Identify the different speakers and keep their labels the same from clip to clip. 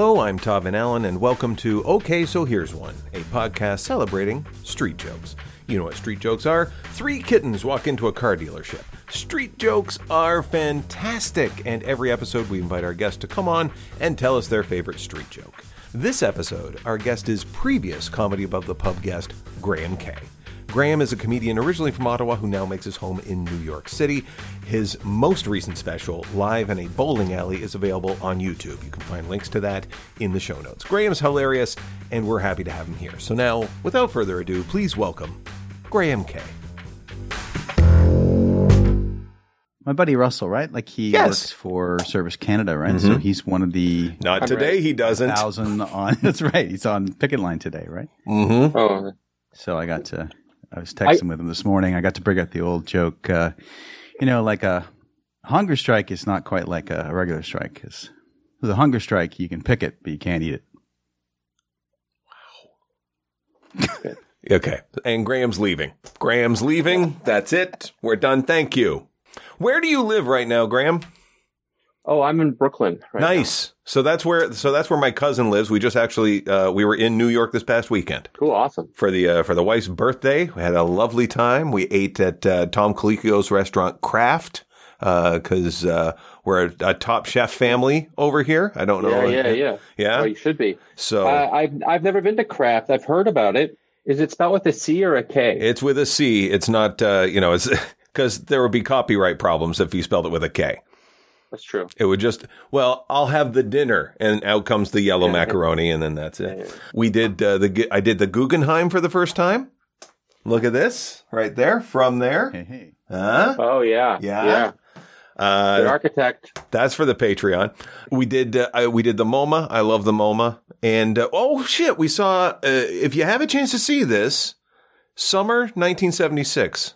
Speaker 1: Hello, I'm Todd Van Allen, and welcome to OK So Here's One, a podcast celebrating street jokes. You know what street jokes are? Three kittens walk into a car dealership. Street jokes are fantastic, and every episode we invite our guest to come on and tell us their favorite street joke. This episode, our guest is previous Comedy Above the Pub guest, Graham Kay. Graham is a comedian originally from Ottawa who now makes his home in New York City. His most recent special, Live in a Bowling Alley, is available on YouTube. You can find links to that in the show notes. Graham's hilarious, and we're happy to have him here. So now, without further ado, please welcome Graham Kay.
Speaker 2: My buddy Russell, right? Like he
Speaker 1: Yes.
Speaker 2: works for Service Canada, right? So he's one of the
Speaker 1: Not today, he doesn't.
Speaker 2: thousand on. That's right. He's on picket line today, right?
Speaker 1: Mm-hmm.
Speaker 3: Oh,
Speaker 2: So I got to. I was texting with him this morning. I got to bring up the old joke. Uh, you know, like a hunger strike is not quite like a, regular strike. Because with a hunger strike, you can pick it, but you can't eat it. Wow.
Speaker 1: okay. And Graham's leaving. Graham's leaving. That's it. We're done. Thank you. Where do you live right now, Graham?
Speaker 3: Oh, I'm in Brooklyn. Right
Speaker 1: nice. So that's where so that's where my cousin lives. We just actually uh, we were in New York this past weekend.
Speaker 3: Cool, awesome.
Speaker 1: for the uh, for the wife's birthday. We had a lovely time. We ate at uh, Tom Colicchio's restaurant Craft because uh, we're a, a top chef family over here. I don't know.
Speaker 3: Yeah, yeah, yeah.
Speaker 1: Yeah?
Speaker 3: Well, you should be.
Speaker 1: So
Speaker 3: Uh, I've I've never been to Kraft. I've heard about it. Is it spelled with a C or a K?
Speaker 1: it's with a C. It's not uh, you know it's because there would be copyright problems if you spelled it with a K.
Speaker 3: That's true.
Speaker 1: It would just, well, I'll have the dinner, and out comes the yellow macaroni, and then that's it. We did uh, the, I did the Guggenheim for the first time. Look at this right there, from there.
Speaker 2: Hey, hey.
Speaker 1: Huh?
Speaker 3: Oh yeah,
Speaker 1: Yeah?
Speaker 3: yeah. Good
Speaker 1: Uh,
Speaker 3: architect.
Speaker 1: that's for the Patreon. We did, uh, I, we did the MoMA. I love the MoMA, and uh, oh shit, we saw. Uh, if you have a chance to see this, summer 1976.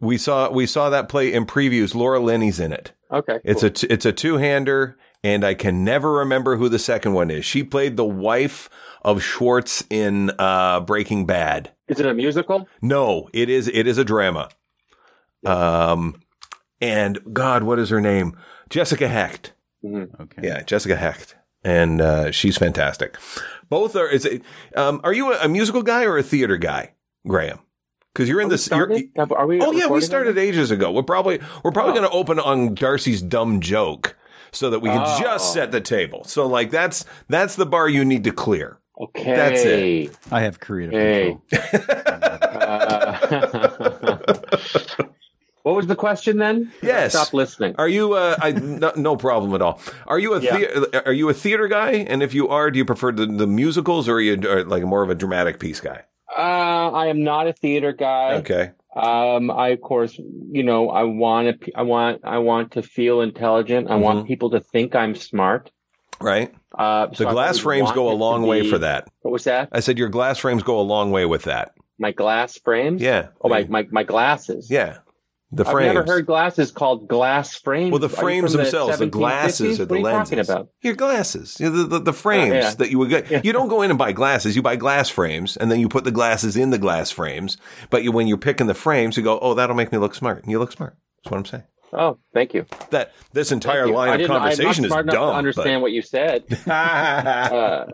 Speaker 1: We saw we saw that play in previews. Laura Linney's in it.
Speaker 3: Okay.
Speaker 1: It's
Speaker 3: cool.
Speaker 1: a t- it's a two hander, and I can never remember who the second one is. She played the wife of Schwartz in uh, Breaking Bad.
Speaker 3: Is it a musical?
Speaker 1: No, it is it is a drama. Um, and God, what is her name? Jessica Hecht.
Speaker 2: Okay.
Speaker 1: Yeah, Jessica Hecht, and uh, she's fantastic. Both are. Is it? Um, are you a, a musical guy or a theater guy, Graham? Because you're in
Speaker 3: Are we
Speaker 1: this. You're,
Speaker 3: Are we?
Speaker 1: Oh yeah, we
Speaker 3: recording
Speaker 1: started ages ago. We're probably we're probably
Speaker 3: Oh.
Speaker 1: going to open on Darcy's dumb joke so that we can
Speaker 3: Oh.
Speaker 1: just set the table. So like that's that's the bar you need to clear.
Speaker 3: Okay.
Speaker 1: That's it.
Speaker 2: I have creative
Speaker 3: Hey.
Speaker 2: control.
Speaker 3: Uh, what was the question then?
Speaker 1: Yes.
Speaker 3: Stop listening.
Speaker 1: Are you uh I no, no problem at all. Are you a
Speaker 3: Yeah.
Speaker 1: thea- are you a theater guy? And if you are, do you prefer the, the musicals or are you like more of a dramatic piece guy?
Speaker 3: Uh, I am not a theater guy.
Speaker 1: Okay.
Speaker 3: Um, I of course, you know, I want to, I want, I want to feel intelligent. I
Speaker 1: Mm-hmm.
Speaker 3: want people to think I'm smart.
Speaker 1: Right?
Speaker 3: Uh,
Speaker 1: The
Speaker 3: so
Speaker 1: glass frames go a long way
Speaker 3: be-
Speaker 1: for that.
Speaker 3: What was that?
Speaker 1: I said your glass frames go a long way with that.
Speaker 3: My glass frames?
Speaker 1: Yeah.
Speaker 3: Oh, my, my, my glasses.
Speaker 1: Yeah. The
Speaker 3: I've
Speaker 1: frames.
Speaker 3: never heard glasses called glass frames.
Speaker 1: Well, the frames themselves, the
Speaker 3: 1750s?
Speaker 1: glasses or the
Speaker 3: what are you
Speaker 1: lenses.
Speaker 3: talking about?
Speaker 1: Your glasses, You know, the, the, the frames
Speaker 3: yeah.
Speaker 1: that you would get. You don't go in and buy glasses. You buy glass frames, and then you put the glasses in the glass frames. But you, when you're picking the frames, you go, "Oh, that'll make me look smart." And you look smart. That's what I'm saying.
Speaker 3: Oh, thank you.
Speaker 1: That this entire line of
Speaker 3: didn't- I'm not
Speaker 1: conversation is
Speaker 3: smart enough
Speaker 1: dumb.
Speaker 3: to understand what you said. Uh,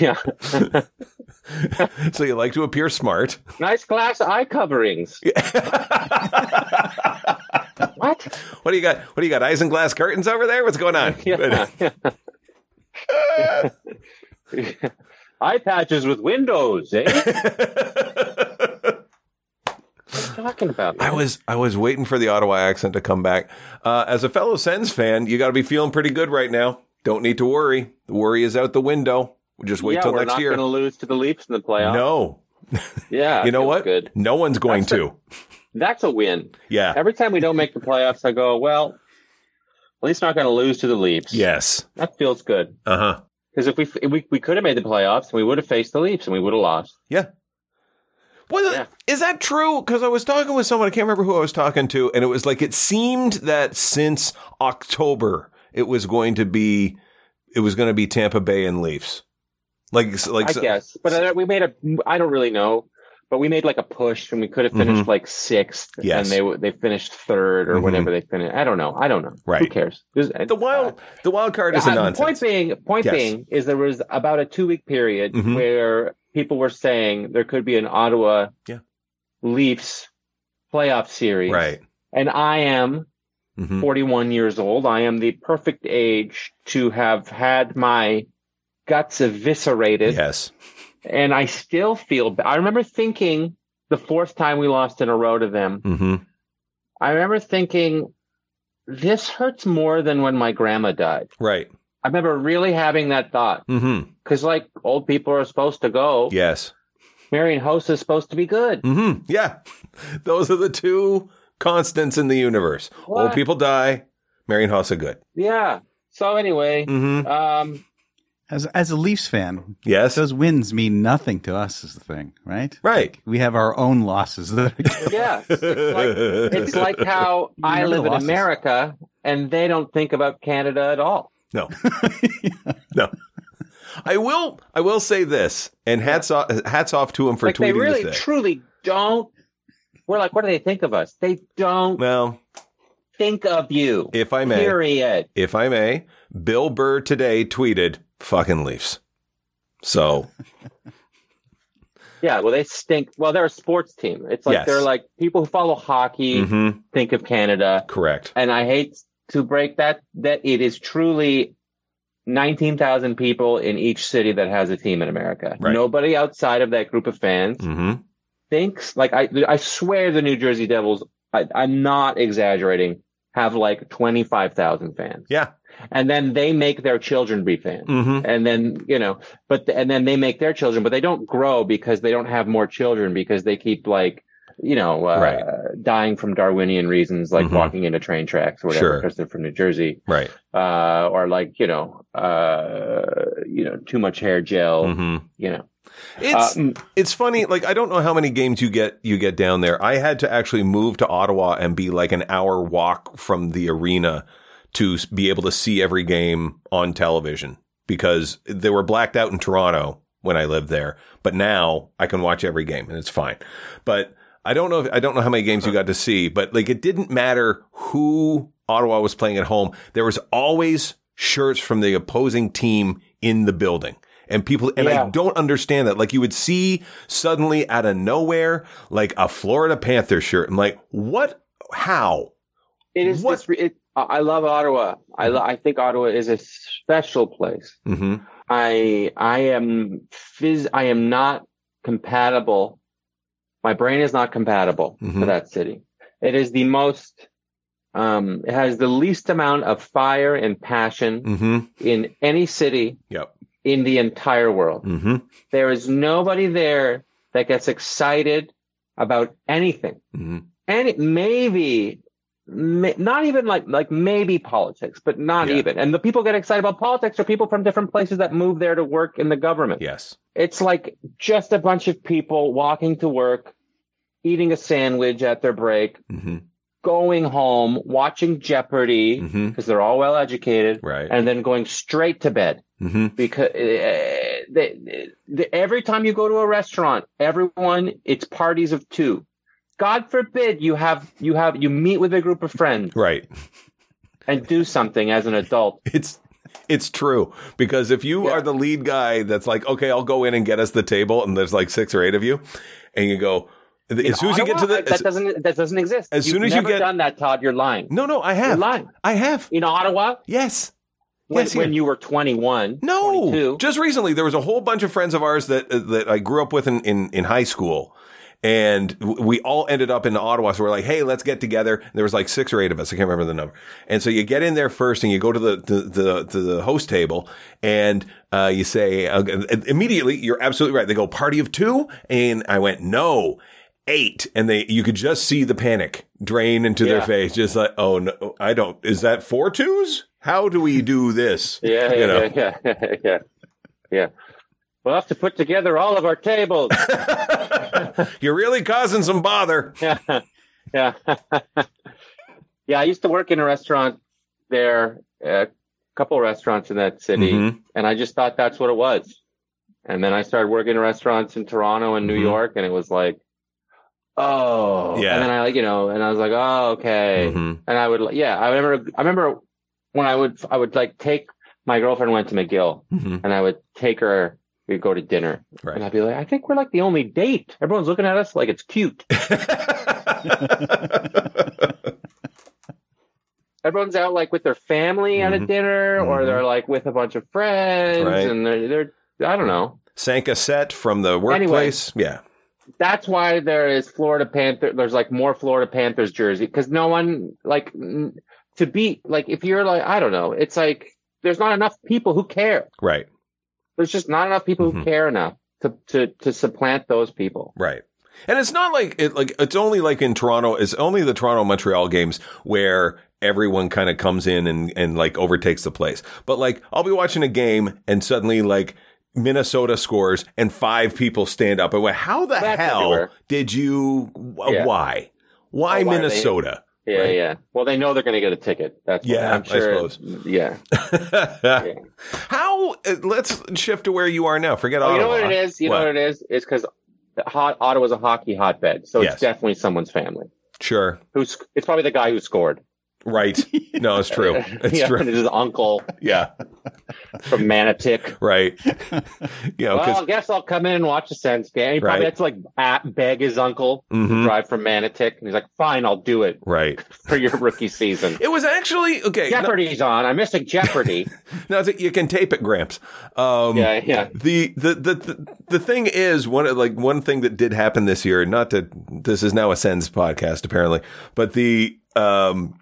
Speaker 3: yeah.
Speaker 1: so you like to appear smart.
Speaker 3: nice glass eye coverings. what?
Speaker 1: What do you got? What do you got? Isinglass curtains over there? What's going on?
Speaker 3: Yeah. Eye patches with windows, eh? what are you talking about?
Speaker 1: I was I was waiting for the Ottawa accent to come back. Uh, as a fellow Sens fan, you got to be feeling pretty good right now. Don't need to worry. The worry is out the window. We'll just wait
Speaker 3: yeah,
Speaker 1: till next year.
Speaker 3: we're not going to lose to the Leafs in the playoffs.
Speaker 1: No,
Speaker 3: Yeah.
Speaker 1: you know what?
Speaker 3: Good.
Speaker 1: No one's going
Speaker 3: That's a-
Speaker 1: to.
Speaker 3: That's a win.
Speaker 1: Yeah.
Speaker 3: Every time we don't make the playoffs, I go, well, at least not going to lose to the Leafs.
Speaker 1: Yes.
Speaker 3: That feels good.
Speaker 1: Uh huh.
Speaker 3: Because if we, if we we could have made the playoffs, we would have faced the Leafs and we would have lost.
Speaker 1: Yeah. Was
Speaker 3: Yeah.
Speaker 1: is that true? Because I was talking with someone, I can't remember who I was talking to, and it was like it seemed that since October it was going to be, it was going to be Tampa Bay and Leafs. Like, like
Speaker 3: I guess, but uh, we made a. I don't really know, but we made like a push and we could have finished like sixth
Speaker 1: Mm-hmm. Yes.
Speaker 3: and they they finished third or
Speaker 1: Mhm.
Speaker 3: whatever they finished. I don't know. I don't know.
Speaker 1: Right?
Speaker 3: Who cares? There's-
Speaker 1: The wild, the wild card is a
Speaker 3: uh,
Speaker 1: nonsense.
Speaker 3: Point being, point
Speaker 1: Yes.
Speaker 3: being is there was about a two week period
Speaker 1: Mhm.
Speaker 3: where people were saying there could be an Ottawa
Speaker 1: Yeah.
Speaker 3: Leafs playoff series.
Speaker 1: Right.
Speaker 3: And I am
Speaker 1: hmm
Speaker 3: 41 years old. I am the perfect age to have had my guts eviscerated.
Speaker 1: Yes.
Speaker 3: And I still feel, I remember thinking the fourth time we lost in a row to them,
Speaker 1: hmm
Speaker 3: I remember thinking, this hurts more than when my grandma died.
Speaker 1: Right.
Speaker 3: I remember really having that thought because, like, old people are supposed to go.
Speaker 1: Yes.
Speaker 3: Marian Hossa is supposed to be good.
Speaker 1: hmm Yeah. Those are the two constants in the universe. Old people die. Marian Hossa good.
Speaker 3: Yeah. So anyway,
Speaker 1: hmm
Speaker 3: um,
Speaker 2: As as a Leafs fan,
Speaker 1: Yes.
Speaker 2: those wins mean nothing to us. Is the thing, right?
Speaker 1: Right.
Speaker 2: We have our own losses. That
Speaker 3: yeah, it's like, it's like how I live in
Speaker 2: losses.
Speaker 3: America and they don't think about Canada at all.
Speaker 1: No. no. I will. I will say this, and hats off. Hats off to him for
Speaker 3: like they really,
Speaker 1: this. Day.
Speaker 3: truly don't. We're like, what do they think of us? They don't
Speaker 1: well,
Speaker 3: think of you.
Speaker 1: if I may,
Speaker 3: Period.
Speaker 1: if I may, Bill Burr today tweeted "fucking Leafs." So
Speaker 3: Yeah, well, they stink. Well, they're a sports team. It's like
Speaker 1: Yes.
Speaker 3: they're like people who follow hockey
Speaker 1: mhm,
Speaker 3: think of Canada,
Speaker 1: correct.
Speaker 3: and I hate to break that that it is truly nineteen thousand people in each city that has a team in America.
Speaker 1: Right.
Speaker 3: Nobody outside of that group of fans
Speaker 1: hmm
Speaker 3: thinks like I. I swear the New Jersey Devils. I, I'm not exaggerating. Have like twenty five thousand fans,
Speaker 1: Yeah.
Speaker 3: and then they make their children be fans.
Speaker 1: hmm
Speaker 3: and then you know but and then they make their children but they don't grow because they don't have more children because they keep like you know uh,
Speaker 1: Right.
Speaker 3: dying from darwinian reasons like
Speaker 1: Mhm.
Speaker 3: walking into train tracks or whatever
Speaker 1: Sure.
Speaker 3: because they're from new jersey
Speaker 1: Right.
Speaker 3: uh, or like you know uh, you know too much hair gel
Speaker 1: hmm
Speaker 3: you know
Speaker 1: It's
Speaker 3: Uh, mm,
Speaker 1: it's funny. Like I don't know how many games you get you get down there. I had to actually move to Ottawa and be like an hour walk from the arena to be able to see every game on television because they were blacked out in Toronto when I lived there. But now I can watch every game and it's fine. But I don't know. If, I don't know how many games you got to see. But like it didn't matter who Ottawa was playing at home. There was always shirts from the opposing team in the building. And people, and I don't understand that. Like you would see suddenly out of nowhere, like a Florida Panther shirt. I'm like, what? How?
Speaker 3: it is
Speaker 1: What-
Speaker 3: this it, I love ottawa I, lo- I think ottawa is a special place
Speaker 1: hmm
Speaker 3: I I am phys- I am not compatible. My brain is not compatible to
Speaker 1: Mhm.
Speaker 3: that city. It is the most um it has the least amount of fire and passion
Speaker 1: hmm
Speaker 3: in any city
Speaker 1: Yep.
Speaker 3: In the entire world.
Speaker 1: hmm
Speaker 3: There is nobody there that gets excited about anything.
Speaker 1: hmm
Speaker 3: And it maybe may, not even like like maybe politics, but not
Speaker 1: Yeah.
Speaker 3: even. And the people get excited about politics are people from different places that move there to work in the government.
Speaker 1: Yes.
Speaker 3: It's like just a bunch of people walking to work, eating a sandwich at their break,
Speaker 1: hmm
Speaker 3: going home, watching Jeopardy because they're all well educated,
Speaker 1: Right.
Speaker 3: and then going straight to bed
Speaker 1: hmm
Speaker 3: because uh, they, they, every time you go to a restaurant, everyone it's parties of two. God forbid you have you have you meet with a group of friends
Speaker 1: Right.
Speaker 3: and do something as an adult.
Speaker 1: It's it's true because if you
Speaker 3: Yeah.
Speaker 1: are the lead guy that's like, okay, I'll go in and get us the table, and there's like six or eight of you, and you go as
Speaker 3: In
Speaker 1: soon as you get to the
Speaker 3: that
Speaker 1: as-
Speaker 3: doesn't that doesn't exist.
Speaker 1: as
Speaker 3: You've
Speaker 1: soon as you get-
Speaker 3: done that, Todd, you're lying.
Speaker 1: no, no, I
Speaker 3: You're
Speaker 1: have,
Speaker 3: lying.
Speaker 1: I have,
Speaker 3: In Ottawa,
Speaker 1: yes,
Speaker 3: when,
Speaker 1: Yes,
Speaker 3: when you were 21,
Speaker 1: no,
Speaker 3: 22,
Speaker 1: just recently there was a whole bunch of friends of ours that that I grew up with in in, in high school. And we all ended up in Ottawa. So we're like, hey, let's get together. And there was like six or eight of us. I can't remember the number. And so you get in there first and you go to the, the, the, to the host table and, uh, you say, uh, immediately, you're absolutely right. They go party of two. And I went, no, eight. And they, you could just see the panic drain into their face. Just like, oh no, I don't, is that four twos? How do we do this?
Speaker 3: Yeah,
Speaker 1: You
Speaker 3: yeah,
Speaker 1: know.
Speaker 3: yeah, yeah, yeah, yeah. We'll have to put together all of our tables.
Speaker 1: You're really causing some bother.
Speaker 3: yeah, yeah, yeah. I used to work in a restaurant there, a couple restaurants in that city,
Speaker 1: Mhm.
Speaker 3: and I just thought that's what it was. And then I started working in restaurants in Toronto and New
Speaker 1: Mhm.
Speaker 3: York, and it was like oh,
Speaker 1: Yeah.
Speaker 3: And then I like, you know, and I was like, oh, okay.
Speaker 1: Mhm.
Speaker 3: And I would, yeah, I remember, I remember when I would, I would like take my girlfriend went to McGill
Speaker 1: Mhm.
Speaker 3: and I would take her, we'd go to dinner
Speaker 1: Right.
Speaker 3: and I'd be like, I think we're like the only date. Everyone's looking at us like it's cute. Everyone's out like with their family at a
Speaker 1: Mhm.
Speaker 3: dinner or
Speaker 1: Mhm.
Speaker 3: they're like with a bunch of friends
Speaker 1: Right.
Speaker 3: and they're, they're, I don't know.
Speaker 1: Sank a set from the workplace. Yeah.
Speaker 3: That's why there is Florida Panther. There's like more Florida Panthers jersey because no one like to beat like if you're like I don't know. It's like there's not enough people who care.
Speaker 1: Right.
Speaker 3: There's just not enough people
Speaker 1: Mhm.
Speaker 3: who care enough to to to supplant those people.
Speaker 1: Right. And it's not like it like it's only like in Toronto, it's only the Toronto Montreal games where everyone kind of comes in and, and like overtakes the place. But like I'll be watching a game and suddenly like Minnesota scores and five people stand up and went, How the
Speaker 3: That's
Speaker 1: hell
Speaker 3: everywhere.
Speaker 1: did you wh-
Speaker 3: Yeah.
Speaker 1: why? Why
Speaker 3: Oh, why
Speaker 1: Minnesota?
Speaker 3: Yeah,
Speaker 1: Right.
Speaker 3: yeah. Well, they know they're going to get a ticket. That's.
Speaker 1: Yeah,
Speaker 3: I'm
Speaker 1: I suppose.
Speaker 3: Yeah.
Speaker 1: How uh, let's shift to where you are now. Forget
Speaker 3: Oh, you know what it is? You know what it is? It's because hot Ottawa's a hockey hotbed, so
Speaker 1: Yes.
Speaker 3: it's definitely someone's family.
Speaker 1: Sure.
Speaker 3: Who's? It's probably the guy who scored.
Speaker 1: Right. No, it's true. It's true.
Speaker 3: It's his uncle
Speaker 1: Yeah.
Speaker 3: from Manotick.
Speaker 1: Right. you know,
Speaker 3: well, I guess I'll come in and watch the Sens game. He probably
Speaker 1: Right.
Speaker 3: had to like at, beg his uncle to
Speaker 1: Mhm.
Speaker 3: drive from Manotick, and he's like, "Fine, I'll do it
Speaker 1: right.
Speaker 3: for your rookie season."
Speaker 1: It was actually okay. no-
Speaker 3: Jeopardy's on. I'm missing Jeopardy.
Speaker 1: No, it's- you can tape it, Gramps. Um,
Speaker 3: yeah, yeah.
Speaker 1: The, the the the the thing is one like one thing that did happen this year. Not that this is now a Sens podcast apparently, but the um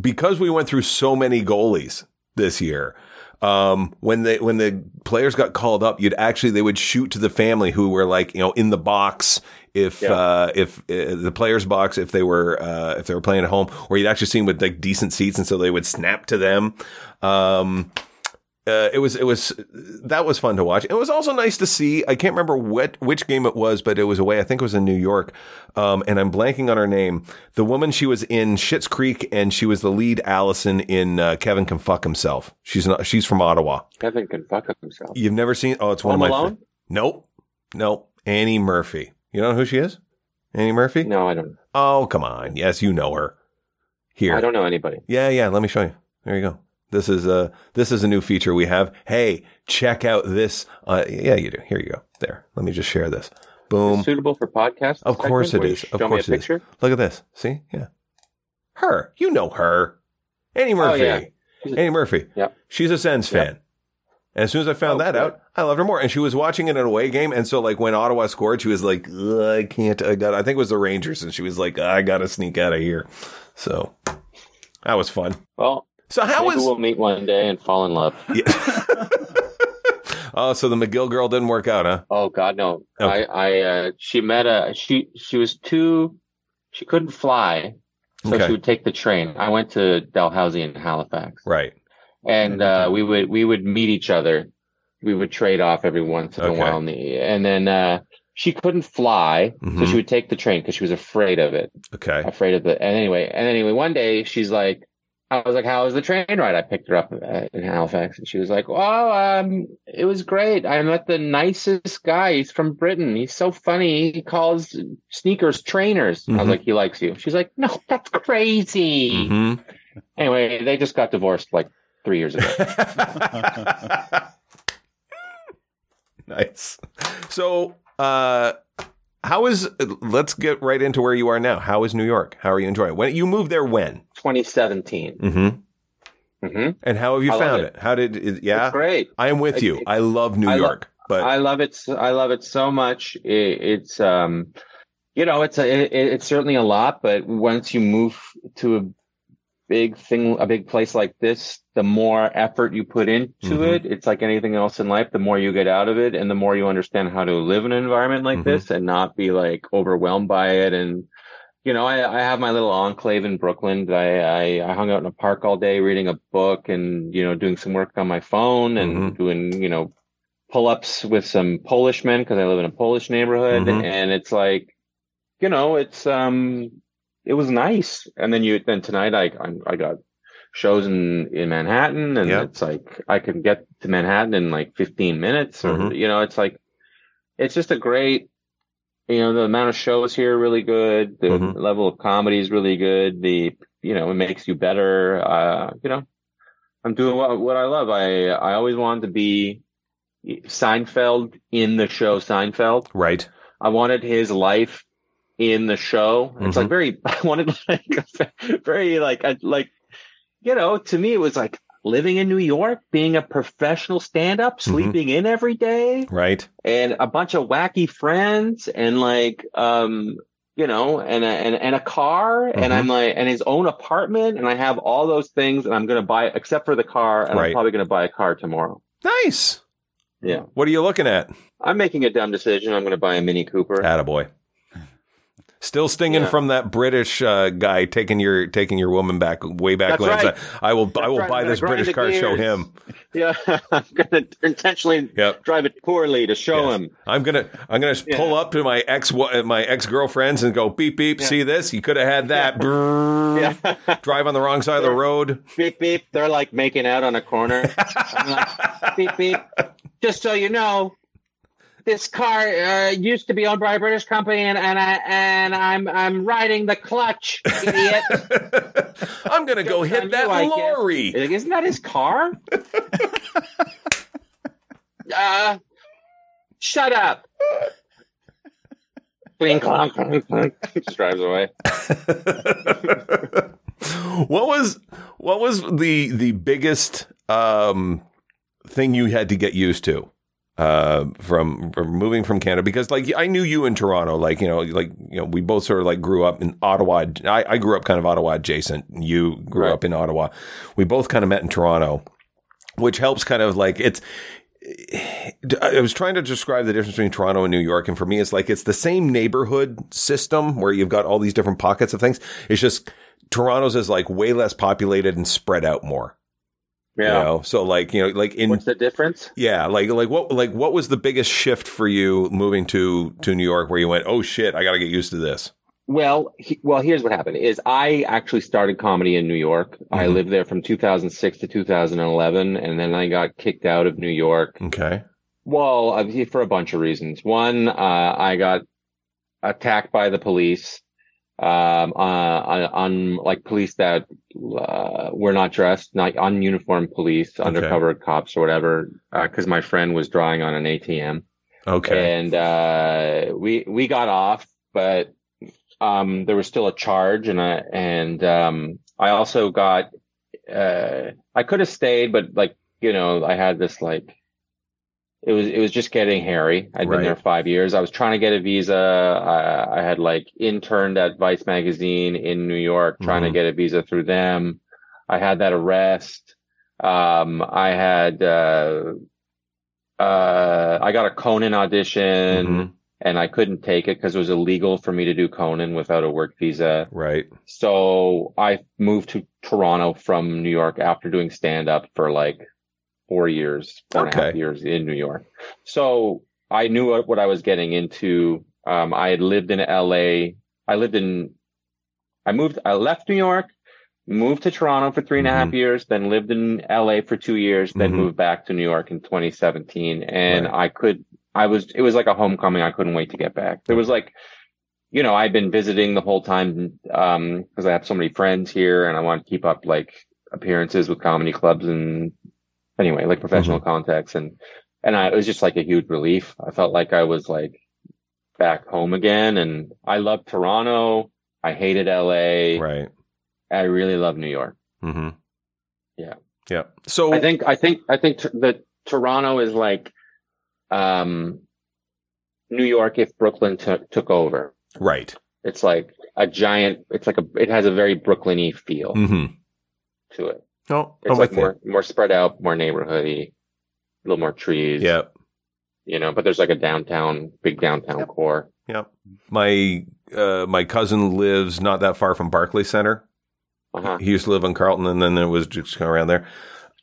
Speaker 1: because we went through so many goalies this year. Um, when they when the players got called up, you'd actually they would shoot to the family who were like you know in the box if
Speaker 3: Yeah.
Speaker 1: uh, if uh, the players box if they were uh, if they were playing at home, or you'd actually see them with like decent seats, and so they would snap to them. Um, uh, it was it was that was fun to watch. It was also nice to see. I can't remember what which game it was, but it was away. I think it was in New York, um, and I'm blanking on her name. The woman she was in Schitt's Creek, and she was the lead Allison in uh, Kevin Can Fuck Himself. She's not. She's from Ottawa.
Speaker 3: Kevin can fuck himself.
Speaker 1: You've never seen? Oh, it's one
Speaker 3: Home
Speaker 1: of my.
Speaker 3: Alone?
Speaker 1: Nope, nope. Annie Murphy. You know who she is? Annie Murphy.
Speaker 3: No, I don't.
Speaker 1: Oh, come on. Yes, you know her. Here.
Speaker 3: I don't know anybody.
Speaker 1: Yeah, yeah. Let me show you. There you go. This is a this is a new feature we have. Hey, check out this. Uh, yeah, you do. Here you go. There. Let me just share this. Boom.
Speaker 3: Suitable for podcast?
Speaker 1: Of course it
Speaker 3: where.
Speaker 1: Of course it
Speaker 3: a
Speaker 1: is. Look at this. See? Yeah. Her. You know her. Annie Murphy.
Speaker 3: Oh, yeah.
Speaker 1: Annie Murphy.
Speaker 3: Yep.
Speaker 1: She's a Sens
Speaker 3: Yep.
Speaker 1: fan. And as soon as I found
Speaker 3: Oh,
Speaker 1: that out, I loved her more. And she was watching it in an away game. And so, like, when Ottawa scored, she was like, I can't, I got, I think it was the Rangers. And she was like, I got to sneak out of here. So that was fun.
Speaker 3: Well,
Speaker 1: So, how
Speaker 3: maybe
Speaker 1: was,
Speaker 3: we'll meet one day and fall in love.
Speaker 1: Yeah. oh, so the McGill girl didn't work out, huh?
Speaker 3: Oh God, no!
Speaker 1: Okay.
Speaker 3: I, I, uh, she met a she. She was too. She couldn't fly, so
Speaker 1: Okay.
Speaker 3: she would take the train. I went to Dalhousie in Halifax,
Speaker 1: Right.
Speaker 3: and uh, we would we would meet each other. We would trade off every once in
Speaker 1: Okay.
Speaker 3: a while, in the, and then uh, she couldn't fly, so
Speaker 1: Mhm.
Speaker 3: she would take the train because she was afraid of it.
Speaker 1: Okay.
Speaker 3: afraid of the and anyway and anyway one day she's like i was like how was the train ride? I picked her up in halifax and she was like oh um it was great. I met the nicest guy. He's from britain. He's so funny. He calls sneakers trainers. I
Speaker 1: Mhm.
Speaker 3: was like he likes you. She's like no that's crazy.
Speaker 1: Hmm
Speaker 3: anyway they just got divorced like three years ago.
Speaker 1: Nice. So, uh, how is, let's get right into where you are now. How is New York? How are you enjoying it? When you moved there when?
Speaker 3: 2017
Speaker 1: Mm-hmm.
Speaker 3: Mm-hmm.
Speaker 1: And how have you
Speaker 3: I
Speaker 1: found
Speaker 3: it.
Speaker 1: it. How did, it, yeah,
Speaker 3: it's great
Speaker 1: I am with you. I love New
Speaker 3: I lo-
Speaker 1: York, but
Speaker 3: I love it. so- I love it so much. It, it's um, you know, it's a it, it's certainly a lot, but once you move to a big thing, a big place like this, the more effort you put into
Speaker 1: Mhm.
Speaker 3: it, it's like anything else in life. The more you get out of it, and the more you understand how to live in an environment like
Speaker 1: Mhm.
Speaker 3: this, and not be like overwhelmed by it. And you know, I, I have my little enclave in Brooklyn. I, I I hung out in a park all day reading a book and you know doing some work on my phone and
Speaker 1: Mhm.
Speaker 3: doing you know pull ups with some Polish men because I live in a Polish neighborhood,
Speaker 1: Mhm.
Speaker 3: and it's like, you know, it's um, it was nice. And then you then tonight I I, I got shows in in Manhattan, and
Speaker 1: Yeah.
Speaker 3: it's like I can get to Manhattan in like 15 minutes, or
Speaker 1: Mhm.
Speaker 3: you know, it's like it's just a great you know, the amount of shows here are really good. The
Speaker 1: Mhm.
Speaker 3: level of comedy is really good. The, you know, it makes you better. Uh, you know, I'm doing what, what I love. I, I always wanted to be Seinfeld in the show Seinfeld.
Speaker 1: Right.
Speaker 3: I wanted his life in the show. It's
Speaker 1: Mhm.
Speaker 3: like very, I wanted like, very like, I- like, you know, to me, it was like living in New York, being a professional stand up, sleeping in every day
Speaker 1: Right.
Speaker 3: and a bunch of wacky friends and like, um, you know, and a, and, and a car
Speaker 1: Mhm.
Speaker 3: and I'm like, and his own apartment and I have all those things and I'm going to buy, except for the car and
Speaker 1: Right.
Speaker 3: I'm probably going to buy a car tomorrow.
Speaker 1: Nice.
Speaker 3: Yeah.
Speaker 1: What are you looking at?
Speaker 3: I'm making a dumb decision. I'm going to buy a Mini Cooper.
Speaker 1: Attaboy. Still stinging
Speaker 3: Yeah.
Speaker 1: from that British uh, guy taking your taking your woman back way back
Speaker 3: That's
Speaker 1: when.
Speaker 3: right.
Speaker 1: I will I will
Speaker 3: right.
Speaker 1: buy this British car.
Speaker 3: the
Speaker 1: Show him.
Speaker 3: Yeah, I'm gonna intentionally
Speaker 1: Yep.
Speaker 3: drive it poorly to show
Speaker 1: Yes.
Speaker 3: him.
Speaker 1: I'm gonna I'm gonna
Speaker 3: Yeah.
Speaker 1: pull up to my ex my ex girlfriends and go beep beep.
Speaker 3: Yeah.
Speaker 1: See this? You could have had that. Drive on the wrong side of the road.
Speaker 3: beep beep. They're like making out on a corner. Like, beep beep. Just so you know, this car uh, used to be owned by a British company, and and I and I'm I'm riding the clutch, idiot.
Speaker 1: I'm gonna go hit that
Speaker 3: you,
Speaker 1: lorry.
Speaker 3: Like, Isn't that his car? uh, shut up. Cling, clong, clong, clong. Just drives away.
Speaker 1: what was what was the the biggest um, thing you had to get used to uh, from from moving from Canada? Because like I knew you in Toronto, like you know, like you know, we both sort of like grew up in Ottawa. I, I grew up kind of Ottawa adjacent. You grew
Speaker 3: Right.
Speaker 1: up in Ottawa. We both kind of met in Toronto, which helps kind of like it's. I was trying to describe the difference between Toronto and New York, and for me, it's like it's the same neighborhood system where you've got all these different pockets of things. It's just Toronto's is like way less populated and spread out more.
Speaker 3: Yeah.
Speaker 1: You know? So like, you know, like in
Speaker 3: What's the difference?
Speaker 1: yeah, like like what like what was the biggest shift for you moving to to New York where you went, "Oh shit, I got to get used to this."
Speaker 3: Well, he, well, here's what happened: is I actually started comedy in New York. I
Speaker 1: Mhm.
Speaker 3: lived there from 2006 to 2011, and then I got kicked out of New York.
Speaker 1: Okay.
Speaker 3: Well, uh, for a bunch of reasons. One, uh, I got attacked by the police, um, uh, on, on like police that uh, were not dressed, not ununiformed police, undercover cops or whatever, because my friend was drawing on an ATM
Speaker 1: Okay.
Speaker 3: and uh, we we got off, but um, there was still a charge, and I and um, I also got uh, I could have stayed, but like you know, I had this like it was it was just getting hairy. I'd
Speaker 1: Right.
Speaker 3: been there five years. I was trying to get a visa. I, I had like interned at Vice magazine in New York, trying
Speaker 1: Mhm.
Speaker 3: to get a visa through them. I had that arrest. Um, I had uh, uh, I got a Conan audition
Speaker 1: Mhm.
Speaker 3: and I couldn't take it because it was illegal for me to do Conan without a work visa.
Speaker 1: Right.
Speaker 3: So I moved to Toronto from New York after doing stand up for like four years, four and a half
Speaker 1: Okay.
Speaker 3: years in New York. So I knew what, I was getting into. Um, I had lived in LA. I lived in, I moved, I left New York, moved to Toronto for three and a half
Speaker 1: Mhm.
Speaker 3: years, then lived in LA for two years, then
Speaker 1: Mhm.
Speaker 3: moved back to New York in 2017. And
Speaker 1: Right.
Speaker 3: I could, I was, it was like a homecoming. I couldn't wait to get back. There was like, you know, I've been visiting the whole time, um, cause I have so many friends here and I want to keep up like appearances with comedy clubs and anyway, like professional contacts. And, and I, it was just like a huge relief. I felt like I was like back home again and I love Toronto. I hated LA.
Speaker 1: Right.
Speaker 3: I really love New York.
Speaker 1: Mm-hmm.
Speaker 3: Yeah.
Speaker 1: Yeah. So
Speaker 3: I think, I think, I think t- that Toronto is like, um, New York if Brooklyn took took over.
Speaker 1: right.
Speaker 3: It's like a giant, it's like a, it has a very Brooklyn-y feel
Speaker 1: Mm-hmm.
Speaker 3: to it.
Speaker 1: No,
Speaker 3: It's
Speaker 1: I'm
Speaker 3: like
Speaker 1: with you.
Speaker 3: more, more spread out, more neighborhoody, a little more trees.
Speaker 1: Yeah.
Speaker 3: You know, but there's like a downtown, big downtown core.
Speaker 1: Yeah. My uh, my cousin lives not that far from Barclay Center.
Speaker 3: Uh-huh.
Speaker 1: He used to live in Carlton, and then it was just kind of around there.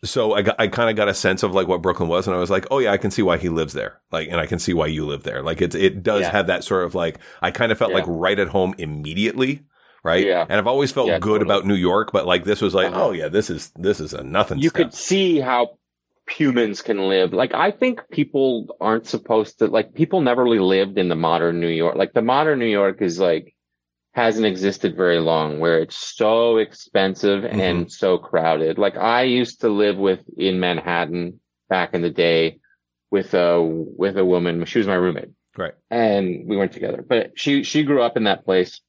Speaker 1: So I got, I kind of got a sense of like what Brooklyn was, and I was like, oh yeah, I can see why he lives there. Like, and I can see why you live there. Like, it's it does
Speaker 3: Yeah.
Speaker 1: have that sort of like I kind of felt
Speaker 3: Yeah.
Speaker 1: like right at home immediately, right?
Speaker 3: Yeah.
Speaker 1: And I've always felt
Speaker 3: Yeah,
Speaker 1: good
Speaker 3: totally.
Speaker 1: about New York, but like this was like,
Speaker 3: Uh-huh.
Speaker 1: oh yeah, this is this is a nothing.
Speaker 3: You
Speaker 1: step.
Speaker 3: could see how humans can live. Like I think people aren't supposed to like people never really lived in the modern New York. Like the modern New York is like hasn't existed very long where it's so expensive
Speaker 1: Mhm.
Speaker 3: and so crowded. Like I used to live with in Manhattan back in the day with a with a woman. She was my roommate
Speaker 1: Right.
Speaker 3: and we weren't together. But she she grew up in that place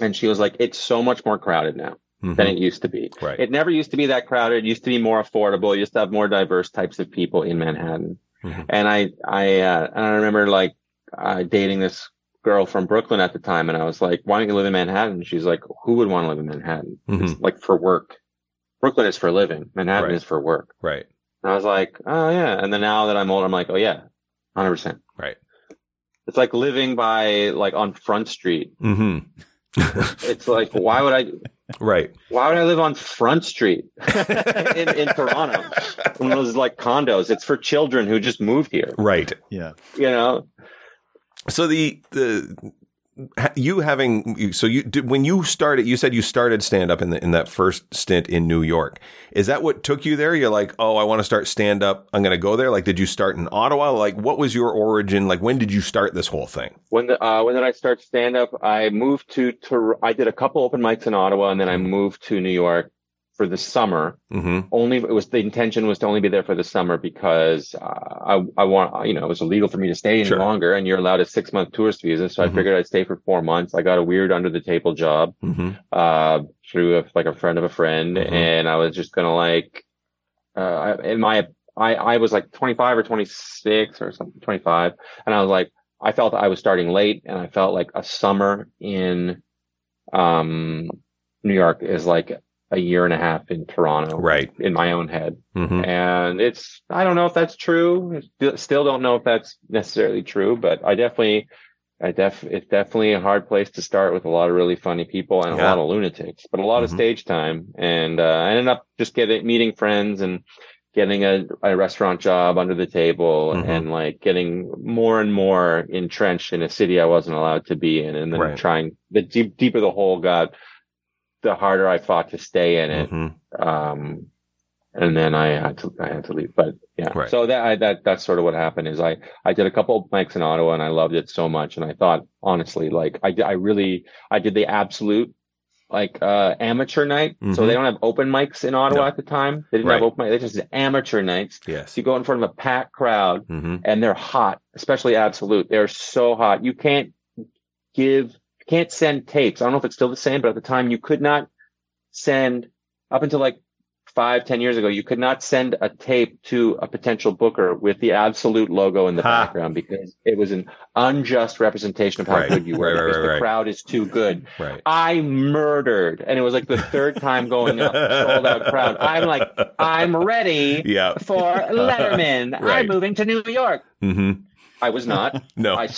Speaker 3: and she was like it's so much more crowded now
Speaker 1: Mhm.
Speaker 3: than it used to be.
Speaker 1: Right.
Speaker 3: It never used to be that crowded. It used to be more affordable. You used to have more diverse types of people in Manhattan.
Speaker 1: Mhm.
Speaker 3: And I, I, uh, and I remember like, uh, dating this girl from Brooklyn at the time. And I was like, why don't you live in Manhattan? She's like, who would want to live in Manhattan? It's
Speaker 1: Mhm.
Speaker 3: like for work. Brooklyn is for living. Manhattan
Speaker 1: Right.
Speaker 3: is for work.
Speaker 1: Right.
Speaker 3: And I was like, oh yeah. And then now that I'm older, I'm like, oh yeah, hundred percent.
Speaker 1: Right.
Speaker 3: It's like living by like on Front Street.
Speaker 1: hmm
Speaker 3: It's like, why would I,
Speaker 1: right.
Speaker 3: why would I live on Front Street in, in Toronto? One of those like condos. It's for children who just moved here.
Speaker 1: Right.
Speaker 2: Yeah.
Speaker 3: You know,
Speaker 1: So the the ha- you having so you did when you started you said you started stand up in the in that first stint in New York. Is that what took you there? You're like, "Oh, I want to start stand up. I'm going to go there." Like did you start in Ottawa? Like what was your origin? Like when did you start this whole thing?
Speaker 3: when the, uh, when did I start stand up? I moved to, I did a couple open mics in Ottawa and then I moved to New York for the summer.
Speaker 1: Mhm.
Speaker 3: Only it was the intention was to only be there for the summer because uh, I I want you know it was illegal for me to stay any
Speaker 1: Sure.
Speaker 3: longer and you're allowed a six month tourist visa. So
Speaker 1: Mhm.
Speaker 3: I figured I'd stay for four months. I got a weird under the table job.
Speaker 1: Mhm.
Speaker 3: uh, through a, like a friend of a friend,
Speaker 1: Mhm.
Speaker 3: and I was just gonna like, uh, in my, I, I was like 25 or 26 or something, 25, and I was like, I felt I was starting late, and I felt like a summer in, um, New York is like a year and a half in Toronto,
Speaker 1: Right.
Speaker 3: In my own head,
Speaker 1: Mhm.
Speaker 3: and it's, I don't know if that's true. Still- don't know if that's necessarily true, but I definitely, I def, it's definitely a hard place to start with a lot of really funny people and a lot of lunatics, but a lot of
Speaker 1: Mhm.
Speaker 3: stage time. And, uh, I ended up just getting, meeting friends and getting a, a restaurant job under the table
Speaker 1: Mhm.
Speaker 3: and like getting more and more entrenched in a city I wasn't allowed to be in. And then
Speaker 1: Right.
Speaker 3: trying the deep, deeper the hole got, the harder I fought to stay in it
Speaker 1: Mhm.
Speaker 3: um and then I had to I had to leave. But yeah,
Speaker 1: Right.
Speaker 3: so that I, that that's sort of what happened. Is I I did a couple of mics in Ottawa and I loved it so much, and I thought honestly, like I I really I did the absolute like uh amateur night. So
Speaker 1: Mhm.
Speaker 3: they don't have open mics in Ottawa
Speaker 1: No.
Speaker 3: at the time. They didn't
Speaker 1: Right.
Speaker 3: have open mics. They just amateur nights.
Speaker 1: Yes.
Speaker 3: So you go in front of a packed crowd
Speaker 1: Mhm.
Speaker 3: and they're hot, especially absolute. They're so hot. You can't give, can't send tapes. I don't know if it's still the same, but at the time you could not send up until like five, ten years ago, you could not send a tape to a potential booker with the absolute logo in the background because it was an unjust representation of how
Speaker 1: Right.
Speaker 3: good you were
Speaker 1: Right,
Speaker 3: because
Speaker 1: right,
Speaker 3: the
Speaker 1: right.
Speaker 3: crowd is too good.
Speaker 1: Right.
Speaker 3: I murdered, and it was like the third time going up, sold out crowd. I'm like, I'm ready
Speaker 1: Yeah.
Speaker 3: for Letterman. I'm moving to New York.
Speaker 1: Mhm.
Speaker 3: I was not.
Speaker 1: No.
Speaker 3: I,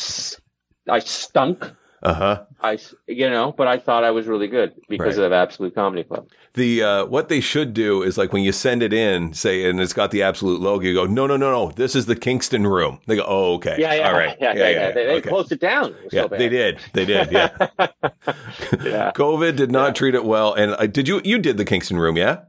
Speaker 3: I stunk.
Speaker 1: Uh-huh.
Speaker 3: I you know, but I thought I was really good because
Speaker 1: Right.
Speaker 3: of Absolute Comedy Club.
Speaker 1: The uh, what they should do is like when you send it in, say, and it's got the absolute logo. You go, no, no, no, no. This is the Kingston room. They go, oh, okay,
Speaker 3: Yeah, yeah,
Speaker 1: all right,
Speaker 3: yeah, yeah. yeah, They, they
Speaker 1: okay.
Speaker 3: closed it down. It
Speaker 1: yeah,
Speaker 3: so
Speaker 1: they did, they did, yeah.
Speaker 3: yeah.
Speaker 1: COVID did not treat it well, and uh, did you? You did the Kingston room, yeah?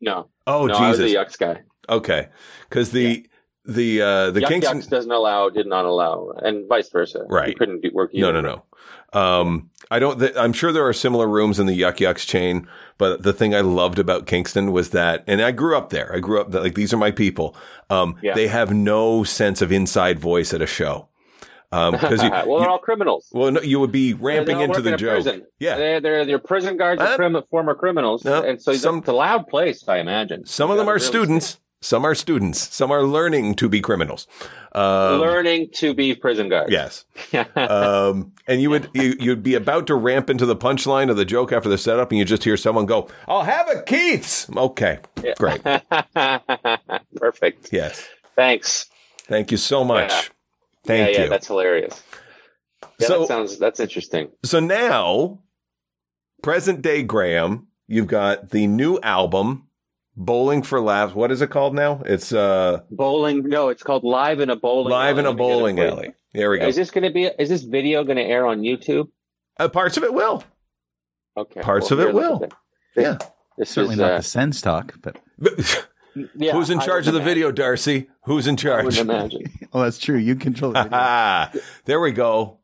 Speaker 3: No,
Speaker 1: Oh,
Speaker 3: no, I was a Yucks guy.
Speaker 1: Okay, because the the uh, the
Speaker 3: Yuck
Speaker 1: Kingston.
Speaker 3: Doesn't allow, did not allow, and vice versa.
Speaker 1: Right.
Speaker 3: You couldn't do work.
Speaker 1: No, no, no. Um, I don't. Th- I'm sure there are similar rooms in the Yuk Yuk's chain, but the thing I loved about Kingston was that, and I grew up there. I grew up like these are my people. Um,
Speaker 3: Yeah.
Speaker 1: they have no sense of inside voice at a show. Um, because you,
Speaker 3: well, they're all criminals.
Speaker 1: well, no, you would be ramping into the
Speaker 3: in
Speaker 1: joke.
Speaker 3: Prison.
Speaker 1: Yeah.
Speaker 3: they're they're, they're prison guards,
Speaker 1: Uh,
Speaker 3: and crim- former criminals,
Speaker 1: no,
Speaker 3: and so
Speaker 1: some-
Speaker 3: it's a loud place, I imagine.
Speaker 1: Some of them are
Speaker 3: really
Speaker 1: students. Some are students. Some are learning to be criminals. Um,
Speaker 3: learning to be prison guards.
Speaker 1: Yes. um, and you would you, you'd be about to ramp into the punchline of the joke after the setup, and you just hear someone go, "I'll have a Keith's." Okay, great.
Speaker 3: Perfect.
Speaker 1: Yes,
Speaker 3: Thanks.
Speaker 1: thank you so much.
Speaker 3: Yeah.
Speaker 1: Thank
Speaker 3: yeah, yeah,
Speaker 1: you.
Speaker 3: that's hilarious. Yeah,
Speaker 1: So-
Speaker 3: that sounds that's interesting.
Speaker 1: so now, present day Graham, you've got the new album, "Bowling for Laughs." What is it called now? It's uh,
Speaker 3: Bowling. No, it's called Live in a Bowling.
Speaker 1: live in a
Speaker 3: Let me get it
Speaker 1: bowling alley. There we go.
Speaker 3: Is this going to be? Is this video going to air on YouTube?
Speaker 1: Uh, parts of it will.
Speaker 3: Okay.
Speaker 1: Parts
Speaker 3: well,
Speaker 1: of it will. Yeah.
Speaker 3: This
Speaker 2: Certainly
Speaker 3: is,
Speaker 2: not
Speaker 3: uh,
Speaker 2: the sense talk, but
Speaker 3: Yeah,
Speaker 1: Who's in charge of the
Speaker 3: imagine.
Speaker 1: video, Darcy? Who's in charge?
Speaker 3: would imagine.
Speaker 2: Oh, that's true. You control the.
Speaker 1: Ah, there we go.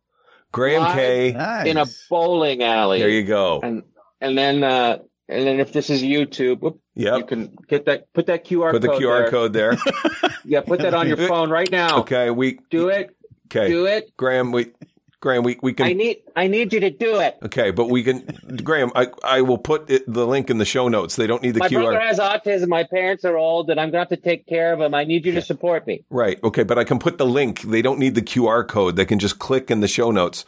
Speaker 1: Graham
Speaker 3: Live
Speaker 1: K.
Speaker 2: nice.
Speaker 3: in a bowling alley.
Speaker 1: There you go.
Speaker 3: and and then uh and then if this is YouTube, whoop, you can get that put that QR
Speaker 1: Put the
Speaker 3: code
Speaker 1: QR
Speaker 3: there.
Speaker 1: code there.
Speaker 3: Yeah, put that on your phone right now.
Speaker 1: Okay, we
Speaker 3: Do it.
Speaker 1: okay.
Speaker 3: Do it.
Speaker 1: Graham, we Graham, we, we can.
Speaker 3: I need I need you to do it.
Speaker 1: Okay, but we can Graham, I I will put it, the link in the show notes. They don't need the
Speaker 3: My
Speaker 1: QR.
Speaker 3: My brother has autism. My parents are old, and I'm going to have to take care of him. I need you to support me.
Speaker 1: Right. Okay, but I can put the link. They don't need the QR code. They can just click in the show notes.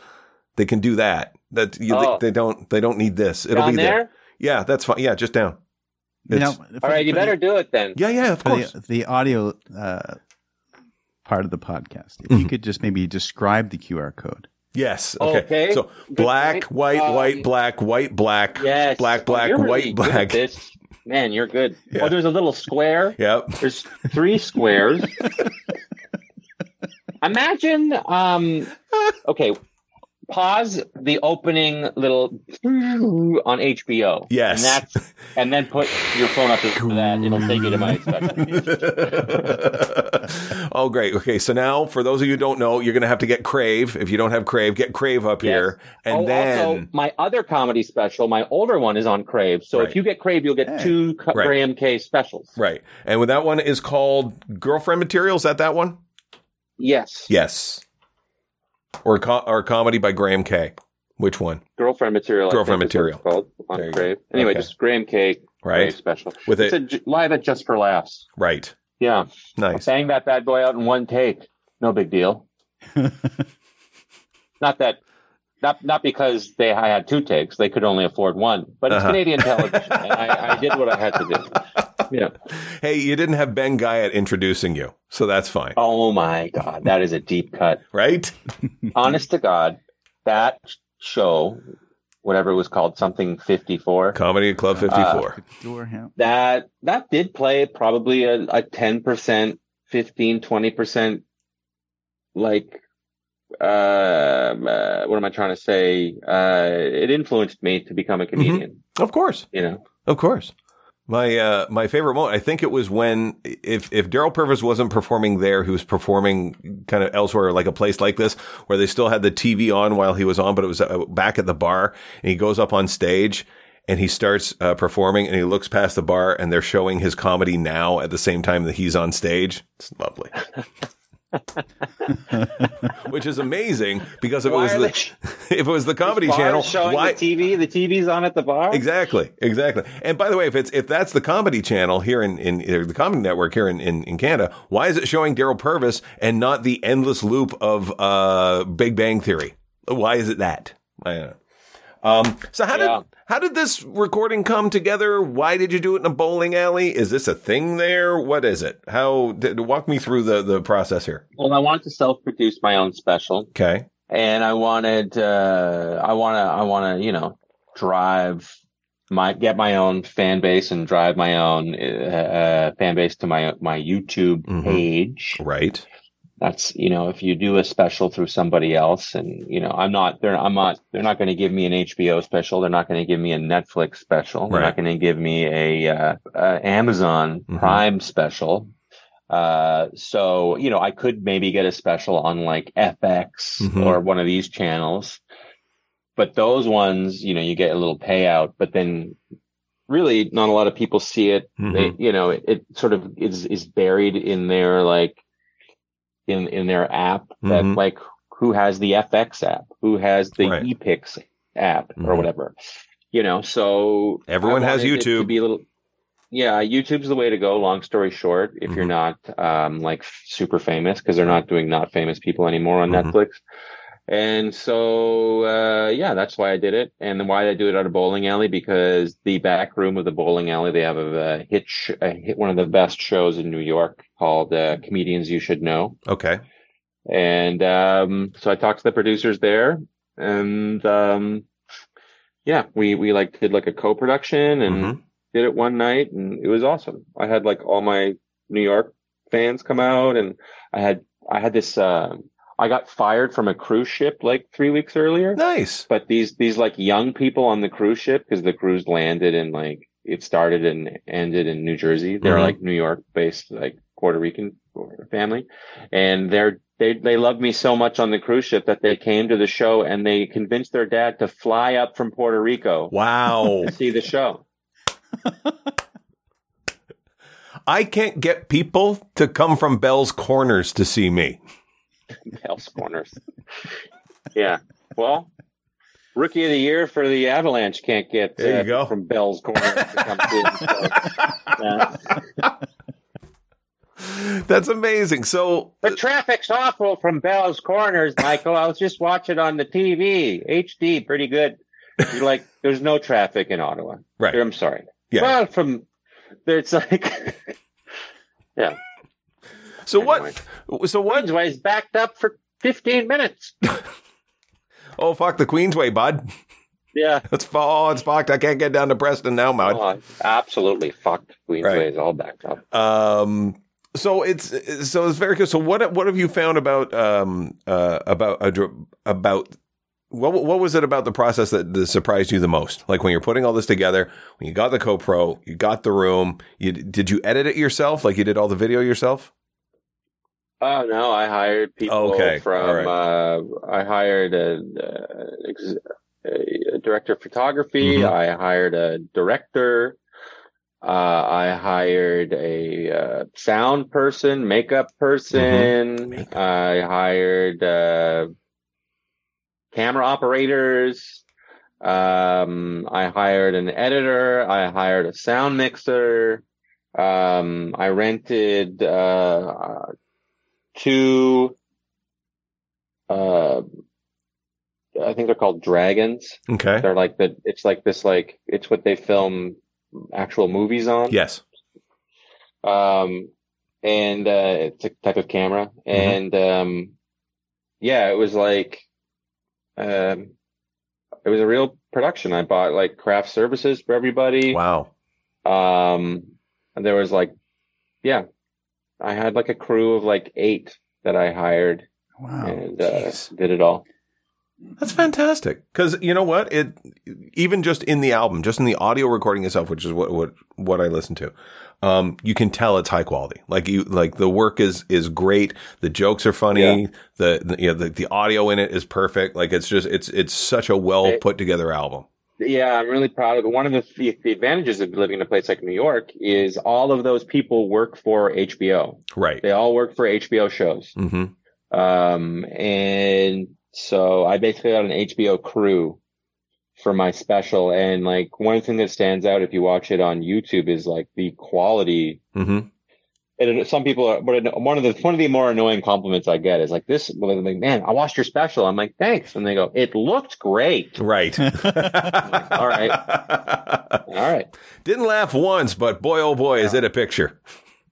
Speaker 1: They can do that. That you,
Speaker 3: Oh.
Speaker 1: they, they don't they don't need this. It'll
Speaker 3: Down
Speaker 1: be there.
Speaker 3: there.
Speaker 1: Yeah, that's fine. Yeah, just down.
Speaker 2: You know, for-
Speaker 3: All right, you
Speaker 2: for the-
Speaker 3: better do it then.
Speaker 1: Yeah, yeah, of course.
Speaker 2: the, the audio uh, part of the podcast. If you
Speaker 1: Mhm.
Speaker 2: could just maybe describe the QR code.
Speaker 1: Yes. Okay.
Speaker 3: Okay.
Speaker 1: So
Speaker 3: Good
Speaker 1: black,
Speaker 3: point.
Speaker 1: white,
Speaker 3: Um,
Speaker 1: white, black, white, black.
Speaker 3: Yes.
Speaker 1: Black,
Speaker 3: Oh,
Speaker 1: black,
Speaker 3: you're really
Speaker 1: white, black.
Speaker 3: This man, you're good.
Speaker 1: Yeah.
Speaker 3: Oh, there's a little square.
Speaker 1: Yep.
Speaker 3: There's three squares. Imagine, um, okay, pause the opening little on HBO.
Speaker 1: Yes.
Speaker 3: And that's, and then put your phone up to that. It'll take you to my special.
Speaker 1: oh, great. Okay, so now for those of you who don't know, you're going to have to get Crave. If you don't have Crave, get Crave up
Speaker 3: Yes.
Speaker 1: here, and
Speaker 3: oh,
Speaker 1: then
Speaker 3: also, my other comedy special, my older one is on Crave. So
Speaker 1: Right.
Speaker 3: if you get Crave, you'll get
Speaker 2: Hey.
Speaker 3: two
Speaker 1: Right.
Speaker 3: Graham Kay specials.
Speaker 1: right, and with that one is called Girlfriend Material. Is that that one?
Speaker 3: Yes.
Speaker 1: Yes. Or co- or comedy by Graham Kay. Which one?
Speaker 3: Girlfriend material.
Speaker 1: Girlfriend
Speaker 3: think is what
Speaker 1: Material.
Speaker 3: it's called
Speaker 1: There
Speaker 3: on
Speaker 1: you
Speaker 3: Crave.
Speaker 1: go.
Speaker 3: Anyway,
Speaker 1: Okay.
Speaker 3: just Graham Kay.
Speaker 1: Right.
Speaker 3: Crave special.
Speaker 1: With
Speaker 3: it's
Speaker 1: it,
Speaker 3: a j- live at Just for Laughs.
Speaker 1: right.
Speaker 3: Yeah.
Speaker 1: Nice.
Speaker 3: Bang that bad boy out in one take. No big deal. Not that, not not because they I had two takes. They could only afford one. But it's
Speaker 1: Uh-huh.
Speaker 3: Canadian television, and I, I did what I had to do. Yeah.
Speaker 1: Hey, you didn't have Ben Guyatt introducing you, so that's fine,
Speaker 3: Oh my God, that is a deep cut.
Speaker 1: right?
Speaker 3: Honest to God, that show, whatever it was called, something fifty four.
Speaker 1: Comedy Club Fifty Four.
Speaker 2: Door handle.
Speaker 3: that that did play probably a, a 10% 15 20% like um, uh, what am i trying to say uh, it influenced me to become a comedian
Speaker 1: of course.
Speaker 3: you know
Speaker 1: Of course. My uh, my favorite moment, I think it was when if if Daryl Purvis wasn't performing there, he was performing kind of elsewhere, like a place like this, where they still had the TV on while he was on, but it was uh, back at the bar, and he goes up on stage and he starts uh, performing, and he looks past the bar, and they're showing his comedy now at the same time that he's on stage. It's lovely. Which is amazing because if it was the
Speaker 3: they-
Speaker 1: if it was the comedy channel,
Speaker 3: showing
Speaker 1: why
Speaker 3: the tv the tv's on at the bar
Speaker 1: Exactly, exactly. And by the way, if it's if that's the comedy channel here in in the comedy network here in, in, in Canada, why is it showing Daryl Purvis and not the endless loop of uh Big Bang Theory? Why is it that? I don't know. Um, so how
Speaker 3: Yeah.
Speaker 1: did how did this recording come together? Why did you do it in a bowling alley? Is this a thing there? What is it? How did, walk me through the the process here?
Speaker 3: well i wanted to self-produce my own special
Speaker 1: Okay,
Speaker 3: and I wanted uh I want to I want to you know drive my get my own fan base and drive my own uh, fan base to my my YouTube
Speaker 1: Mhm.
Speaker 3: page.
Speaker 1: right.
Speaker 3: That's you know if you do a special through somebody else and you know I'm not they're I'm not they're not going to give me an HBO special they're not going to give me a Netflix special they're
Speaker 1: Right.
Speaker 3: not going to give me a uh, uh, Amazon
Speaker 1: Mhm.
Speaker 3: Prime special. Uh, so you know I could maybe get a special on like FX
Speaker 1: Mhm.
Speaker 3: or one of these channels, but those ones you know you get a little payout, but then really not a lot of people see it
Speaker 1: Mhm.
Speaker 3: they, you know, it, it sort of is is buried in their like in in their app that
Speaker 1: Mhm.
Speaker 3: like who has the FX app, who has the
Speaker 1: Right.
Speaker 3: ePix app or
Speaker 1: Mhm.
Speaker 3: whatever, you know. So
Speaker 1: Everyone has YouTube.
Speaker 3: be a little, yeah, YouTube's the way to go. Long story short, if you're
Speaker 1: Mhm.
Speaker 3: not um like super famous, because they're not doing not famous people anymore on
Speaker 1: Mhm.
Speaker 3: Netflix. And so, uh, yeah, that's why I did it. And then why I do it at a bowling alley? Because the back room of the bowling alley, they have a, hit, sh- a hit, one of the best shows in New York called uh, Comedians You Should Know.
Speaker 1: Okay.
Speaker 3: And um, so I talked to the producers there, and um, yeah, we we like did like a co-production and
Speaker 1: Mhm.
Speaker 3: did it one night, and it was awesome. I had like all my New York fans come out, and I had I had this. Uh, I got fired from a cruise ship like three weeks earlier,
Speaker 1: Nice.
Speaker 3: but these these like young people on the cruise ship because the cruise landed in like it started and ended in New Jersey. They're
Speaker 1: Mhm.
Speaker 3: like New York based, like Puerto Rican family, and they're they they loved me so much on the cruise ship that they came to the show and they convinced their dad to fly up from Puerto Rico
Speaker 1: Wow.
Speaker 3: to see the show.
Speaker 1: I can't get people to come from Bell's Corners to see me.
Speaker 3: Hell's Corners. yeah. Well, rookie of the year for the Avalanche can't get
Speaker 1: There you
Speaker 3: uh,
Speaker 1: go.
Speaker 3: from Bell's Corners to come see the. Yeah.
Speaker 1: That's amazing. So,
Speaker 3: The traffic's awful from Bell's Corners, Michael. I was just watching on the TV. HD, pretty good. You're like, there's no traffic in Ottawa.
Speaker 1: right.
Speaker 3: I'm sorry.
Speaker 1: Yeah.
Speaker 3: Well, from there's like, yeah.
Speaker 1: So
Speaker 3: Anyway.
Speaker 1: what? So what?
Speaker 3: Queensway's backed up for 15 minutes.
Speaker 1: Oh fuck the Queensway, bud.
Speaker 3: Yeah.
Speaker 1: It's oh, it's fucked. I can't get down to Preston now, bud.
Speaker 3: Oh, absolutely fucked. Queensway
Speaker 1: Right.
Speaker 3: is all backed up.
Speaker 1: Um. So it's so it's very good. So what what have you found about um uh about uh, about what what was it about the process that, that surprised you the most? Like when you're putting all this together, when you got the GoPro, you got the room. You did you edit it yourself? Like you did all the video yourself?
Speaker 3: Oh no, I hired people
Speaker 1: Okay,
Speaker 3: from.
Speaker 1: all
Speaker 3: Uh, I hired a, a, a director of photography.
Speaker 1: Mhm.
Speaker 3: I hired a director. Uh, I hired a uh, sound person, makeup person.
Speaker 1: Makeup.
Speaker 3: I hired uh, camera operators. Um, I hired an editor. I hired a sound mixer. Um, I rented uh, two. Uh, I think they're called dragons.
Speaker 1: Okay.
Speaker 3: They're like the. It's like this. Like it's what they film actual movies on.
Speaker 1: Yes.
Speaker 3: Um, and uh, it's a type of camera, and um, yeah, it was like, um, it was a real production. I bought like craft services for everybody.
Speaker 1: Wow.
Speaker 3: Um, and there was like, yeah, I had like a crew of like eight that I hired
Speaker 2: Wow.
Speaker 3: and uh, did it all.
Speaker 1: That's fantastic. Because you know what? It even just in the album, just in the audio recording itself, which is what what what I listen to, um, you can tell it's high quality. Like you, like the work is is great. The jokes are funny.
Speaker 3: Yeah.
Speaker 1: The, the you know the, the audio in it is perfect. Like it's just it's it's such a well put together album.
Speaker 3: Yeah, I'm really proud of it. One of the, the the advantages of living in a place like New York is all of those people work for HBO.
Speaker 1: Right.
Speaker 3: They all work for HBO shows.
Speaker 1: Mm-hmm.
Speaker 3: Um, and so I basically got an HBO crew for my special. And like one thing that stands out if you watch it on YouTube is like the quality.
Speaker 1: Mm-hmm.
Speaker 3: And some people are, but one of the, one of the more annoying compliments I get is like this, like, man, I watched your special. I'm like, thanks. And they go, it looked great.
Speaker 1: Right.
Speaker 3: All right. All right.
Speaker 1: Didn't laugh once, but boy, oh boy, is it a picture.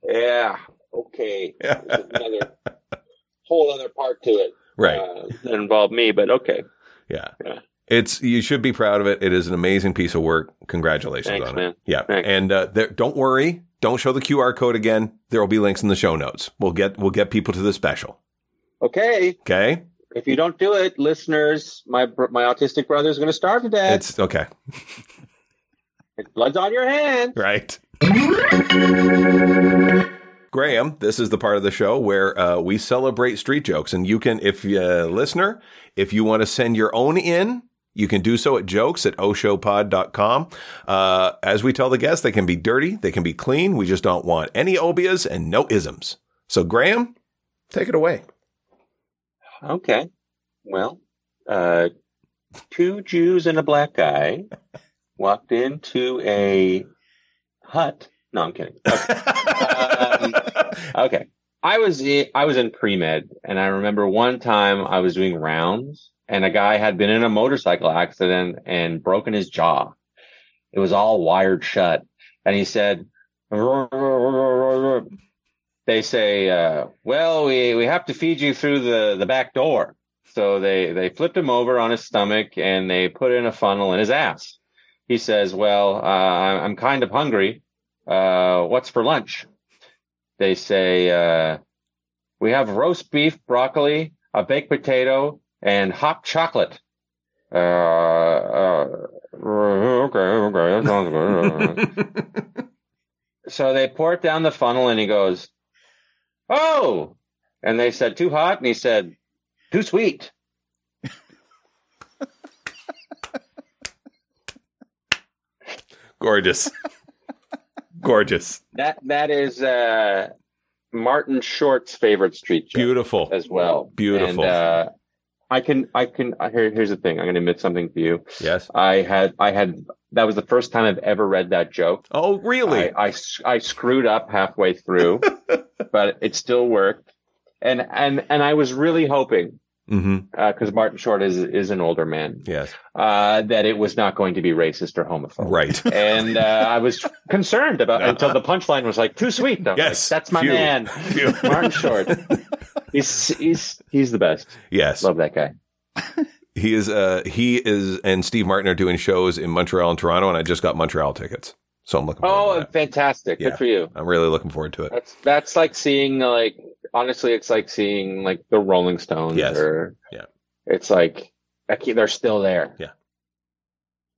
Speaker 3: Yeah. Okay. Another whole other part to it.
Speaker 1: Right.
Speaker 3: Uh, that involved me, but okay.
Speaker 1: Yeah.
Speaker 3: Yeah.
Speaker 1: It's you should be proud of it. It is an amazing piece of work. Congratulations
Speaker 3: Thanks,
Speaker 1: on
Speaker 3: man.
Speaker 1: it. Yeah.
Speaker 3: Thanks.
Speaker 1: And uh, there, don't worry. Don't show the QR code again. There will be links in the show notes. We'll get we'll get people to the special.
Speaker 3: Okay.
Speaker 1: Okay.
Speaker 3: If you don't do it, listeners, my my autistic brother is going to starve to death.
Speaker 1: It's okay.
Speaker 3: Blood's on your hands.
Speaker 1: Right. Graham, this is the part of the show where uh, we celebrate street jokes, and you can, if you uh, listener, if you want to send your own in, you can do so at jokes at oshopod.com. Uh, as we tell the guests, they can be dirty, they can be clean. We just don't want any obias and no isms. So, Graham, take it away.
Speaker 3: Okay. Well, uh, two Jews and a black guy walked into a hut. No, I'm kidding. Um, Okay. I was in, I was in pre med, and I remember one time I was doing rounds, and a guy had been in a motorcycle accident and broken his jaw. It was all wired shut, and he said, "They say, uh, well, we we have to feed you through the the back door." So they they flipped him over on his stomach and they put in a funnel in his ass. He says, "Well, uh, I'm kind of hungry. Uh, what's for lunch?" They say, uh, we have roast beef, broccoli, a baked potato, and hot chocolate. Uh, uh, okay, okay, that sounds good. so they pour it down the funnel, and he goes, "Oh!" And they said, "Too hot," and he said, "Too sweet."
Speaker 1: Gorgeous. Gorgeous.
Speaker 3: That that is uh, Martin Short's favorite street joke
Speaker 1: Beautiful.
Speaker 3: as well.
Speaker 1: Beautiful.
Speaker 3: And, uh, I can I can here, here's the thing. I'm going to admit something to you.
Speaker 1: Yes.
Speaker 3: I had I had that was the first time I've ever read that joke.
Speaker 1: Oh, really?
Speaker 3: I, I, I screwed up halfway through, but it still worked. And and and I was really hoping
Speaker 1: mm-hmm.
Speaker 3: because Martin Short is is an older man
Speaker 1: Yes.
Speaker 3: uh, that it was not going to be racist or homophobic.
Speaker 1: Right.
Speaker 3: And uh, I was concerned about until the punchline was like too sweet. Though.
Speaker 1: Yes.
Speaker 3: like, that's my
Speaker 1: Phew.
Speaker 3: man,
Speaker 1: Phew.
Speaker 3: Martin Short. He's he's he's the best.
Speaker 1: Yes.
Speaker 3: Love that guy.
Speaker 1: He is. Uh, he is, and Steve Martin are doing shows in Montreal and Toronto, and I just got Montreal tickets, so I'm looking. Forward
Speaker 3: Oh, fantastic!
Speaker 1: Yeah.
Speaker 3: Good for you.
Speaker 1: I'm really looking forward to it.
Speaker 3: That's that's like seeing like honestly, it's like seeing like the Rolling Stones.
Speaker 1: Yes.
Speaker 3: Or,
Speaker 1: Yeah.
Speaker 3: It's like they're still there.
Speaker 1: Yeah.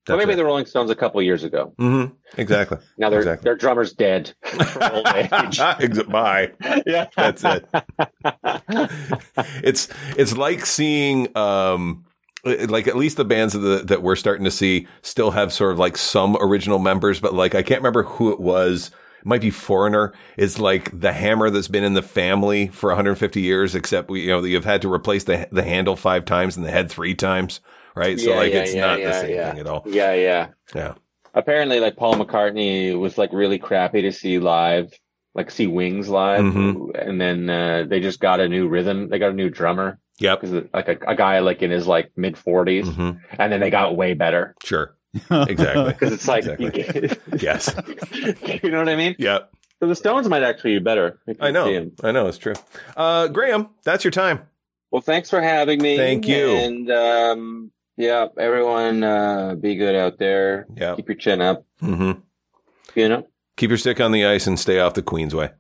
Speaker 3: Well,
Speaker 1: That's
Speaker 3: maybe
Speaker 1: it.
Speaker 3: the Rolling Stones a couple years ago.
Speaker 1: Mhm. Exactly.
Speaker 3: Now their
Speaker 1: Exactly.
Speaker 3: their drummer's dead from old age.
Speaker 1: Bye.
Speaker 3: yeah,
Speaker 1: That's it. It's it's like seeing um like at least the bands the, that we're starting to see still have sort of like some original members, but like I can't remember who it was. It might be Foreigner is like the hammer that's been in the family for 150 years, except we, you know, you've had to replace the the handle five times and the head three times, right? so
Speaker 3: Yeah,
Speaker 1: like
Speaker 3: yeah,
Speaker 1: it's
Speaker 3: yeah,
Speaker 1: not
Speaker 3: yeah,
Speaker 1: the same
Speaker 3: yeah.
Speaker 1: thing at all.
Speaker 3: yeah, yeah.
Speaker 1: Yeah.
Speaker 3: Apparently, like Paul McCartney was like really crappy to see live, like see Wings live,
Speaker 1: Mhm.
Speaker 3: and then uh, they just got a new rhythm. They got a new drummer
Speaker 1: Yeah,
Speaker 3: because like a, a guy like in his like mid 40s,
Speaker 1: hmm
Speaker 3: and then they got way better
Speaker 1: Sure. Exactly.
Speaker 3: because it's like
Speaker 1: Exactly. Yes.
Speaker 3: you know what I mean.
Speaker 1: Yep.
Speaker 3: So the Stones might actually be better. if
Speaker 1: I know. I know. It's true. Uh, Graham, that's your time.
Speaker 3: Well, thanks for having me.
Speaker 1: Thank you.
Speaker 3: And um, yeah, everyone, uh, be good out there.
Speaker 1: Yeah.
Speaker 3: Keep your chin up.
Speaker 1: hmm
Speaker 3: You know.
Speaker 1: Keep your stick on the ice and stay off the Queensway.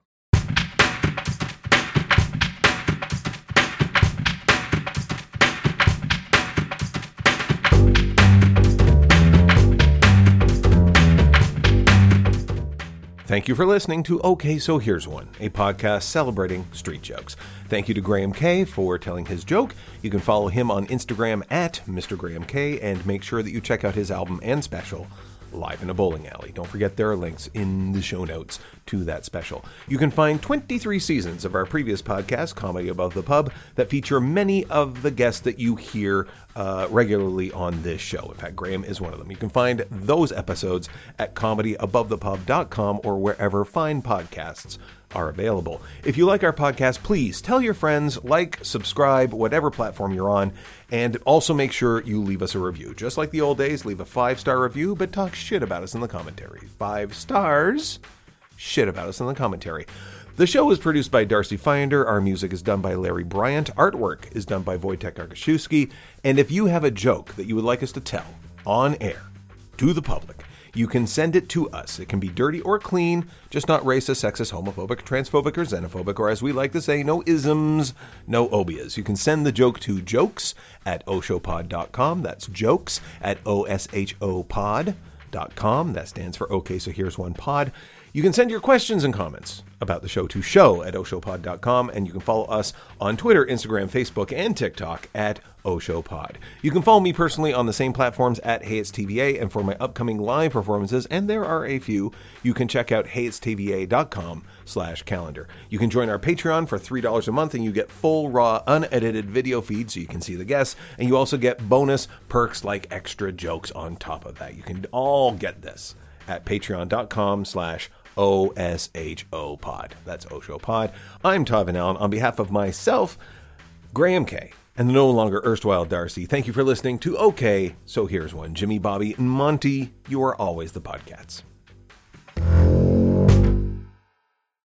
Speaker 1: Thank you for listening to OK So Here's One, a podcast celebrating street jokes. Thank you to Graham Kay for telling his joke. You can follow him on Instagram at Mr. Graham Kay and make sure that you check out his album and special, Live in a Bowling Alley. Don't forget there are links in the show notes to that special. You can find 23 seasons of our previous podcast, Comedy Above the Pub, that feature many of the guests that you hear uh, regularly on this show. In fact, Graham is one of them. You can find those episodes at comedyabovethepub.com or wherever fine podcasts are available. If you like our podcast, please tell your friends, like, subscribe, whatever platform you're on, and also make sure you leave us a review. Just like the old days, leave a five star review, but talk shit about us in the commentary. Five stars, shit about us in the commentary. The show is produced by Darcy Finder. Our music is done by Larry Bryant. Artwork is done by Wojtek Arkaszewski. And if you have a joke that you would like us to tell on air to the public, you can send it to us. It can be dirty or clean, just not racist, sexist, homophobic, transphobic, or xenophobic, or as we like to say, no isms, no obias. You can send the joke to jokes at oshopod.com. That's jokes at O-S-H-O-pod.com. That stands for OK, so here's one pod. You can send your questions and comments about the show to show at oshopod.com, and you can follow us on Twitter, Instagram, Facebook, and TikTok at oshowpod. You can follow me personally on the same platforms at HeyIt'sTVA, and for my upcoming live performances, and there are a few, you can check out heyitstva.com slash calendar. You can join our Patreon for $3 a month, and you get full, raw, unedited video feed so you can see the guests, and you also get bonus perks like extra jokes on top of that. You can all get this at patreon.com slash O-S-H-O pod. That's Osho pod. I'm Van Allen. On behalf of myself, Graham Kay, and the no longer erstwhile Darcy, thank you for listening to OK, so here's one. Jimmy, Bobby, and Monty, you are always the podcats.